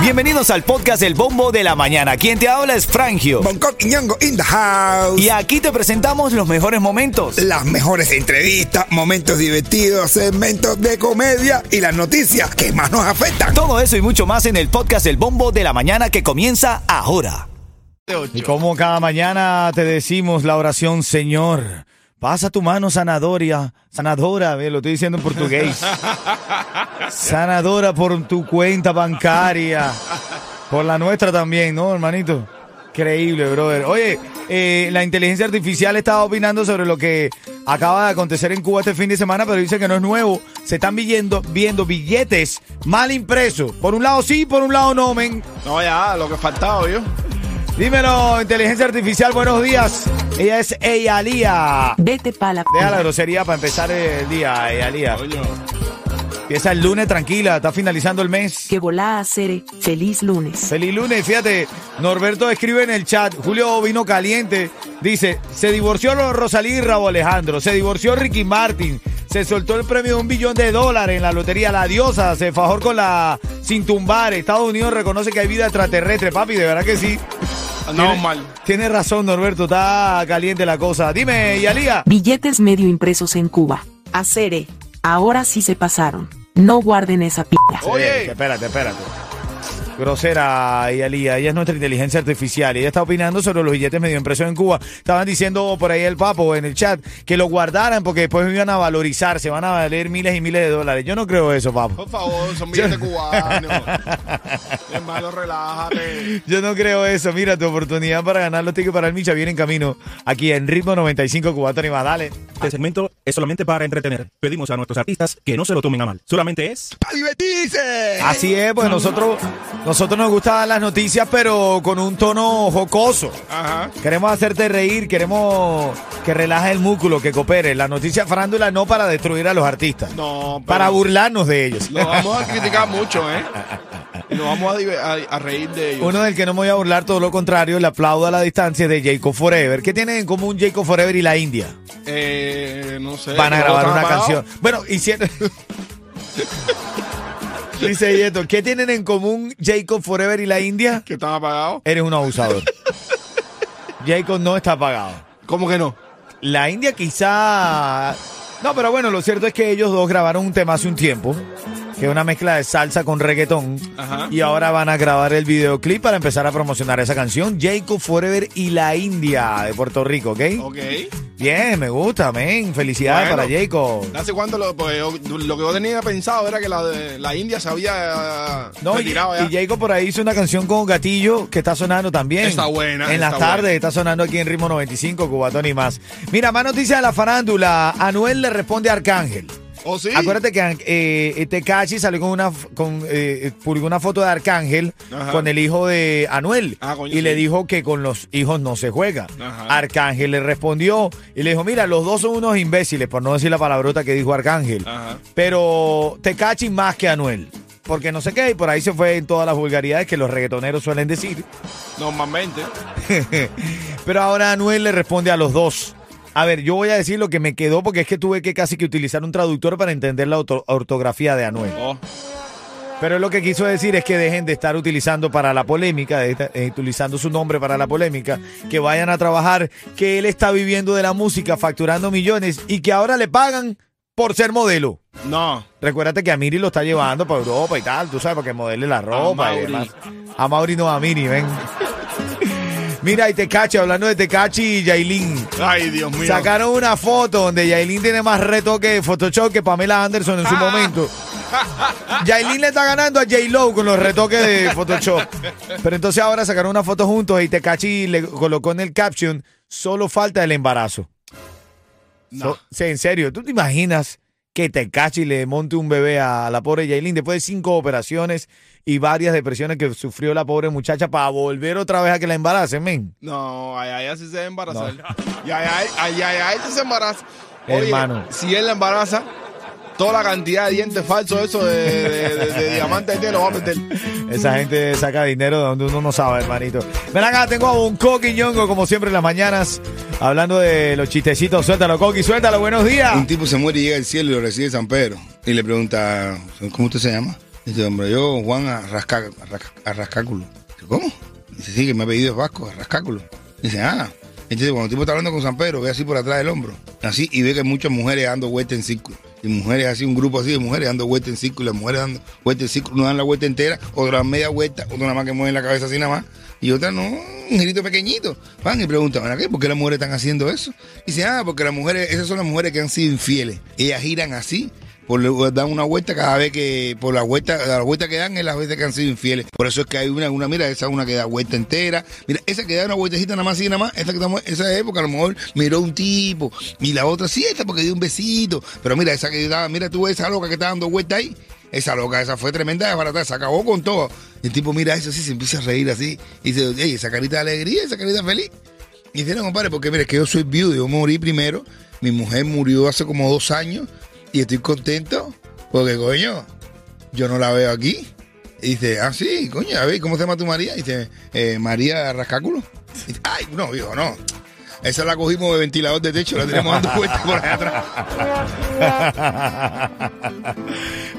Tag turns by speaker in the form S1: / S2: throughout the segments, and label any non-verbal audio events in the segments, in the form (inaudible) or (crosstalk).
S1: Bienvenidos al podcast El Bombo de la Mañana. Quien te habla es Frangio.
S2: Bangkok y Ñongo in the house.
S1: Y aquí te presentamos los mejores momentos.
S2: Las mejores entrevistas, momentos divertidos, segmentos de comedia y las noticias que más nos afectan.
S1: Todo eso y mucho más en el podcast El Bombo de la Mañana que comienza ahora. Y como cada mañana te decimos la oración, Señor, pasa tu mano sanadora, sanadora, ve, lo estoy diciendo en portugués. (laughs) sanadora por tu cuenta bancaria, por la nuestra también, ¿no, hermanito? Increíble, brother. Oye, eh, la inteligencia artificial estaba opinando sobre lo que acaba de acontecer en Cuba este fin de semana, pero dice que no es nuevo. Se están viendo, viendo billetes mal impresos. Por un lado sí, por un lado no, men.
S3: No, ya, lo que faltaba, yo.
S1: Dímelo, inteligencia artificial, buenos días. Ella es Eyalía.
S4: Vete pa' la
S1: Deja la grosería para empezar el día, Eyalía. Empieza el lunes tranquila, está finalizando el mes.
S4: Que volá a Cere. Feliz lunes.
S1: Feliz lunes, fíjate, Norberto escribe en el chat, Julio vino caliente, dice, se divorció Rosalí y Rabo Alejandro, se divorció Ricky Martin, se soltó el premio de un billón de dólares en la lotería, la diosa se fajó con la sin tumbar, Estados Unidos reconoce que hay vida extraterrestre, papi, de verdad que sí.
S3: Andamos
S1: Tiene-
S3: mal.
S1: Tienes razón, Norberto, está caliente la cosa. Dime, Yalía.
S4: Billetes medio impresos en Cuba. A Cere. Ahora sí se pasaron. No guarden esa pilla.
S3: Oye.
S1: Sí, espérate, espérate. Grosera, Yalía. Ella es nuestra inteligencia artificial. Ella está opinando sobre los billetes medio impresos en Cuba. Estaban diciendo por ahí el papo en el chat que lo guardaran porque después iban a valorizar, se van a valer miles y miles de dólares. Yo no creo eso, papo.
S3: Por favor, son billetes cubanos. (laughs) Hermano, relájate.
S1: Yo no creo eso. Mira, tu oportunidad para ganar los tickets para el Micha viene en camino aquí en Ritmo 95 Cubatón y más. Dale.
S5: Este segmento es solamente para entretener. Pedimos a nuestros artistas que no se lo tomen a mal. Solamente es
S2: ¡A divertirse!
S1: Así es, pues nosotros, nosotros nos gustan las noticias, pero con un tono jocoso.
S3: Ajá.
S1: Queremos hacerte reír, queremos que relaje el músculo, que coopere. La noticia farándula no para destruir a los artistas,
S3: No, pero
S1: para burlarnos de ellos.
S3: Lo vamos a criticar mucho, ¿eh? (laughs) Y nos vamos a, a- a reír de ellos.
S1: Uno del que no me voy a burlar, todo lo contrario, le aplaudo a la distancia de Jacob Forever. ¿Qué tienen en común Jacob Forever y la India?
S3: Eh, no sé.
S1: Van a
S3: ¿los
S1: grabar una canción. Bueno, hicieron... (laughs) Dice Yeto, ¿qué tienen en común Jacob Forever y la India?
S3: ¿Que están apagados?
S1: Eres un abusador. Jacob no está pagado.
S3: ¿Cómo que no?
S1: La India quizá... No, pero bueno, lo cierto es que ellos dos grabaron un tema hace un tiempo, que es una mezcla de salsa con reggaetón,
S3: Ajá.
S1: y ahora van a grabar el videoclip para empezar a promocionar esa canción, Jacob Forever y la India de Puerto Rico, ¿ok?
S3: Ok.
S1: Bien, me gusta, men. Felicidades
S3: Bueno.
S1: para Jacob.
S3: ¿Hace cuánto lo, pues, yo- lo que yo tenía pensado era que la, de, la India se había
S1: No, y,
S3: retirado ya?
S1: y Jacob por ahí hizo una canción con Gatillo que está sonando también.
S3: Está buena,
S1: En las
S3: está
S1: tardes
S3: buena.
S1: está sonando aquí en Ritmo 95, Cubatón y más. Mira, más noticias de la farándula. Anuel le responde a Arcángel.
S3: ¿Oh, sí?
S1: Acuérdate que eh, Tecachi salió con una con eh, publicó una foto de Arcángel
S3: Ajá.
S1: con el hijo de Anuel
S3: Ah, coño,
S1: y le dijo que con los hijos no se juega.
S3: Ajá.
S1: Arcángel le respondió y le dijo, mira, los dos son unos imbéciles, por no decir la palabrota que dijo Arcángel.
S3: Ajá.
S1: Pero Tecachi más que Anuel. Porque no sé qué, y por ahí se fue en todas las vulgaridades que los reggaetoneros suelen decir.
S3: Normalmente. (laughs)
S1: Pero ahora Anuel le responde a los dos. A ver, yo voy a decir lo que me quedó porque es que tuve que casi que utilizar un traductor para entender la orto- ortografía de Anuel.
S3: Oh.
S1: Pero lo que quiso decir es que dejen de estar utilizando para la polémica, de eh, utilizando su nombre para la polémica, que vayan a trabajar, que él está viviendo de la música, facturando millones y que ahora le pagan por ser modelo.
S3: No.
S1: Recuérdate que a Miri lo está llevando para Europa y tal, tú sabes, para que modele la ropa y demás. A Mauri no, a Miri, ven. Mira, y Tecachi, hablando de Tecachi y Yailin.
S3: Ay, Dios mío.
S1: Sacaron una foto donde Yailin tiene más retoque de Photoshop que Pamela Anderson en su momento. (laughs) Yailin le está ganando a J-Lo con los retoques de Photoshop. Pero entonces ahora sacaron una foto juntos y Tecachi le colocó en el caption, solo falta el embarazo.
S3: No.
S1: So- sí, en serio, ¿tú te imaginas que Tecachi le monte un bebé a la pobre Yailin después de cinco operaciones y varias depresiones que sufrió la pobre muchacha para volver otra vez a que la embaracen, men?
S3: No, ay, ay, así se debe embarazar. Y ay, ay, ay, ay, ay, se embaraza. Oye,
S1: Hermano.
S3: si él la embaraza, toda la cantidad de dientes falsos, eso de, de, de- de diamante que lo va a meter.
S1: Esa gente saca dinero de donde uno no sabe, hermanito. Ven acá, tengo a un Coqui Ñongo, como siempre en las mañanas, hablando de los chistecitos. Suéltalo, Coqui, suéltalo, buenos días.
S2: Un tipo se muere y llega al cielo y lo recibe San Pedro. Y le pregunta, ¿cómo usted se llama? Dice, hombre, yo, Juan Arrasca, Arrasca- Arrascáculo. Dice, ¿cómo? Dice, sí, que me ha pedido es Vasco, Arrascáculo. Dice, ah. Entonces, cuando el tipo está hablando con San Pedro, ve así por atrás del hombro. Así, y ve que muchas mujeres dando vueltas en círculo. Y mujeres así, un grupo así de mujeres dando vueltas en círculo. y Las mujeres dando vueltas en círculo. Uno dan la vuelta entera, otra dan media vuelta, otra nada más que mueven la cabeza así nada más. Y otra no, un girito pequeñito. Van y preguntan, ¿para qué? ¿Por qué las mujeres están haciendo eso? Dice, ah, porque las mujeres, esas son las mujeres que han sido infieles. Ellas giran así por, dan una vuelta cada vez que, por la vuelta, la vuelta que dan es las veces que han sido infieles. Por eso es que hay una, una, mira, esa una que da vuelta entera. Mira, esa que da una vueltecita nada más así, nada más. Esa que estamos, esa época a lo mejor miró un tipo. Y la otra sí, esta porque dio un besito. Pero mira, esa que da, mira tú esa loca que está dando vuelta ahí. Esa loca, esa fue tremenda de barata, se acabó con todo. El tipo mira eso así, se empieza a reír así. Y dice, ey, esa carita de alegría, esa carita feliz. Y dice, no, compadre, porque mira, es que yo soy viudo, yo morí primero. Mi mujer murió hace como dos años. Y estoy contento porque, coño, yo no la veo aquí. Y dice, ah, sí, coño, a ver, ¿cómo se llama tu María? Y dice, eh, María Rascáculo. Ay, no, hijo, no. Esa la cogimos de ventilador de techo, la tenemos dando vueltas por allá atrás. (laughs)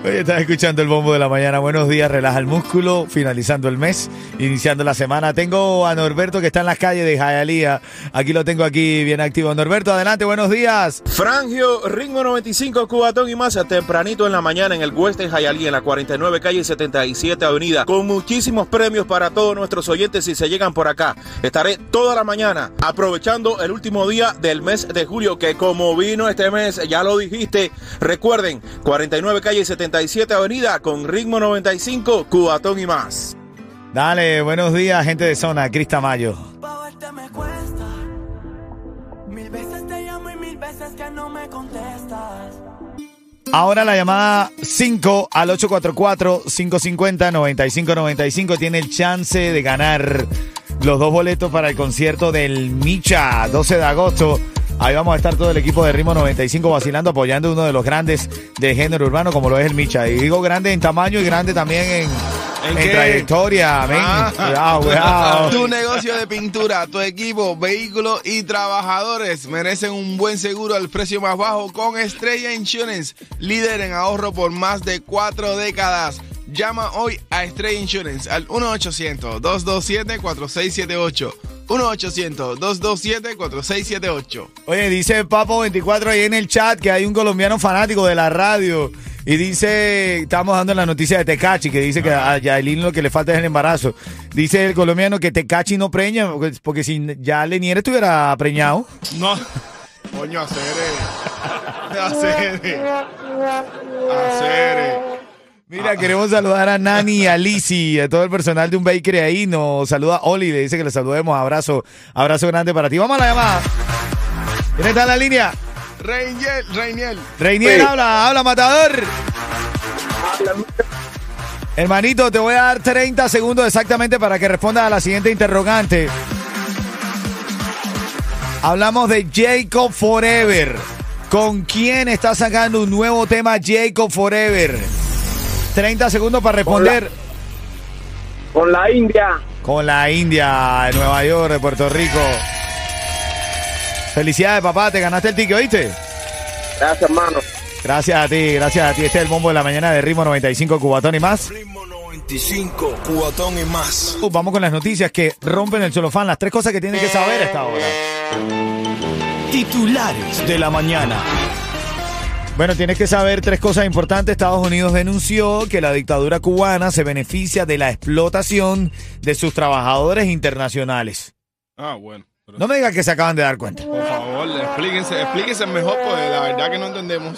S1: Oye, estás escuchando el bombo de la mañana. Buenos días, relaja el músculo, finalizando el mes, iniciando la semana. Tengo a Norberto que está en las calles de Jayalía. Aquí lo tengo aquí bien activo. Norberto, adelante, buenos días.
S5: Frangio, ritmo 95, Cubatón y más, tempranito en la mañana en el West de Hialeah, en la 49 calle 77 avenida, con muchísimos premios para todos nuestros oyentes si se llegan por acá. Estaré toda la mañana aprovechando el último día del mes de julio, que como vino este mes, ya lo dijiste, recuerden, 49 calle 77 avenida, con ritmo 95, Cubatón y más.
S1: Dale, buenos días, gente de zona, Crista Mayo.
S6: Mil veces te llamo y mil veces que no me contestas.
S1: Ahora la llamada 5 al 844-550-9595 tiene el chance de ganar los dos boletos para el concierto del Micha, 12 de agosto. Ahí vamos a estar todo el equipo de Ritmo 95 vacilando, apoyando uno de los grandes de género urbano como lo es el Micha. Y digo grande en tamaño y grande también en,
S3: ¿En
S1: en
S3: qué?
S1: trayectoria.
S3: Ah.
S1: Cuidado, cuidado.
S3: Tu negocio de pintura, tu equipo, vehículos y trabajadores merecen un buen seguro al precio más bajo con Estrella Insurance, líder en ahorro por más de cuatro décadas. Llama hoy a Estrella Insurance al 1-800-227-4678. 1-800-227-4678.
S1: Oye, dice Papo24 ahí en el chat que hay un colombiano fanático de la radio. Y dice, estamos dando la noticia de Tecachi, que dice que a Yailin lo que le falta es el embarazo. Dice el colombiano que Tecachi no preña, porque, porque si ya Lenier estuviera preñado.
S3: No. Coño, acere. (laughs) Acere. Acere.
S1: Mira, queremos saludar a Nani y a Lizzy, a todo el personal de un bakery ahí. Nos saluda Oli, le dice que le saludemos. Abrazo, abrazo grande para ti. Vamos a la llamada. ¿Quién está en la línea?
S3: Reiniel, Reiniel.
S1: Reinier, habla, habla, matador. Hermanito, te voy a dar 30 segundos exactamente para que respondas a la siguiente interrogante. Hablamos de Jacob Forever. ¿Con quién está sacando un nuevo tema Jacob Forever? 30 segundos para responder.
S7: Con la India.
S1: Con la India, de Nueva York, de Puerto Rico. Felicidades, papá, te ganaste el ticket, ¿oíste?
S7: Gracias, hermano.
S1: Gracias a ti, gracias a ti. Este es el bombo de la mañana de Ritmo 95 Cubatón y más.
S8: Ritmo 95, cubatón y más.
S1: Uh, Vamos con las noticias que rompen el celofán, las tres cosas que tienen que saber a esta hora.
S8: Titulares de la mañana.
S1: Bueno, tienes que saber tres cosas importantes. Estados Unidos denunció que la dictadura cubana se beneficia de la explotación de sus trabajadores internacionales.
S3: Ah, bueno. Pero,
S1: No me digas que se acaban de dar cuenta.
S3: Por favor, explíquense, explíquense mejor, porque la verdad que no entendemos.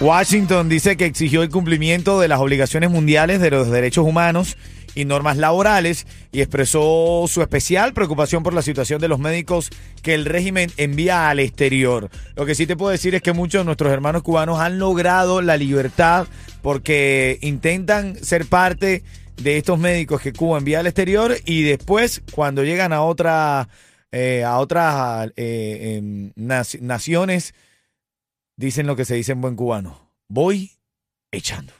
S1: Washington dice que exigió el cumplimiento de las obligaciones mundiales de los derechos humanos y normas laborales y expresó su especial preocupación por la situación de los médicos que el régimen envía al exterior. Lo que sí te puedo decir es que muchos de nuestros hermanos cubanos han logrado la libertad porque intentan ser parte de estos médicos que Cuba envía al exterior y después cuando llegan a otra eh, a otras eh, em, nac- naciones dicen lo que se dice en buen cubano. Voy echando.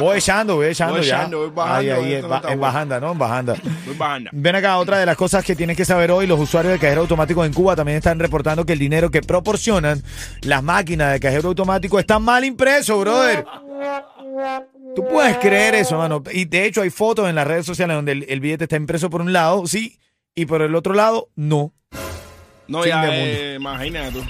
S1: Voy echando, voy echando
S3: Voy
S1: ya.
S3: echando, voy bajando,
S1: Ahí, ahí, en, ba- bajanda, ¿no? En bajanda.
S3: Voy bajando.
S1: Ven acá, otra de las cosas que tienes que saber hoy, los usuarios de cajero automático en Cuba también están reportando que el dinero que proporcionan las máquinas de cajero automático está mal impreso, brother. Tú puedes creer eso, mano. Y de hecho hay fotos en las redes sociales donde el, el billete está impreso por un lado, sí, y por el otro lado, no.
S3: No,
S1: Fin
S3: ya, eh, imagínate tú.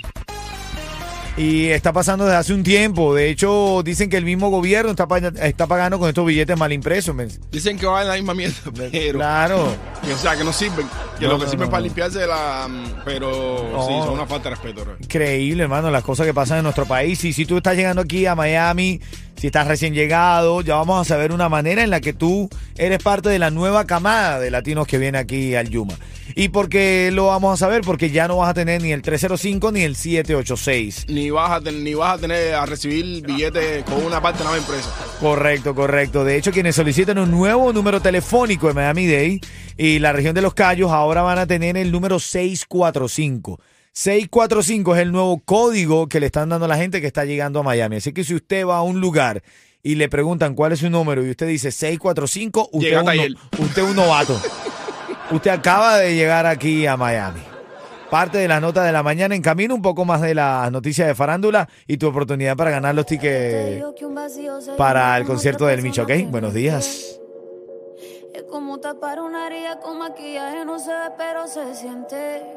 S1: Y está pasando desde hace un tiempo. De hecho, dicen que el mismo gobierno está, pa- está pagando con estos billetes mal impresos. men.
S3: Dicen que va en la misma mierda, (laughs) pero.
S1: Claro.
S3: que, o sea, que no sirven. Que
S1: No,
S3: lo que
S1: no,
S3: sirven
S1: no,
S3: para limpiarse la. mm, Pero sí, son una falta de respeto.
S1: Increíble, hermano, las cosas que pasan en nuestro país. Y si tú estás llegando aquí a Miami, si estás recién llegado, ya vamos a saber una manera en la que tú eres parte de la nueva camada de latinos que viene aquí al Yuma. ¿Y por qué lo vamos a saber? Porque ya no vas a tener ni el 305 ni el 786.
S3: Ni vas a tener, ni vas a tener a recibir billetes con una parte nada más impresa.
S1: Correcto, correcto. De hecho, quienes solicitan un nuevo número telefónico en Miami Dade y la región de Los Cayos ahora van a tener el número 645. 645 es el nuevo código que le están dando a la gente que está llegando a Miami. Así que si usted va a un lugar y le preguntan cuál es su número y usted dice 645, usted, es un,
S3: hasta
S1: no- usted es un novato. usted acaba de llegar aquí a Miami. Parte de las notas de la mañana en camino, un poco más de las noticias de farándula y tu oportunidad para ganar los tickets para el concierto del Micho, ¿ok? Buenos días.
S9: Es como tapar una herida con maquillaje, no se ve, pero se siente.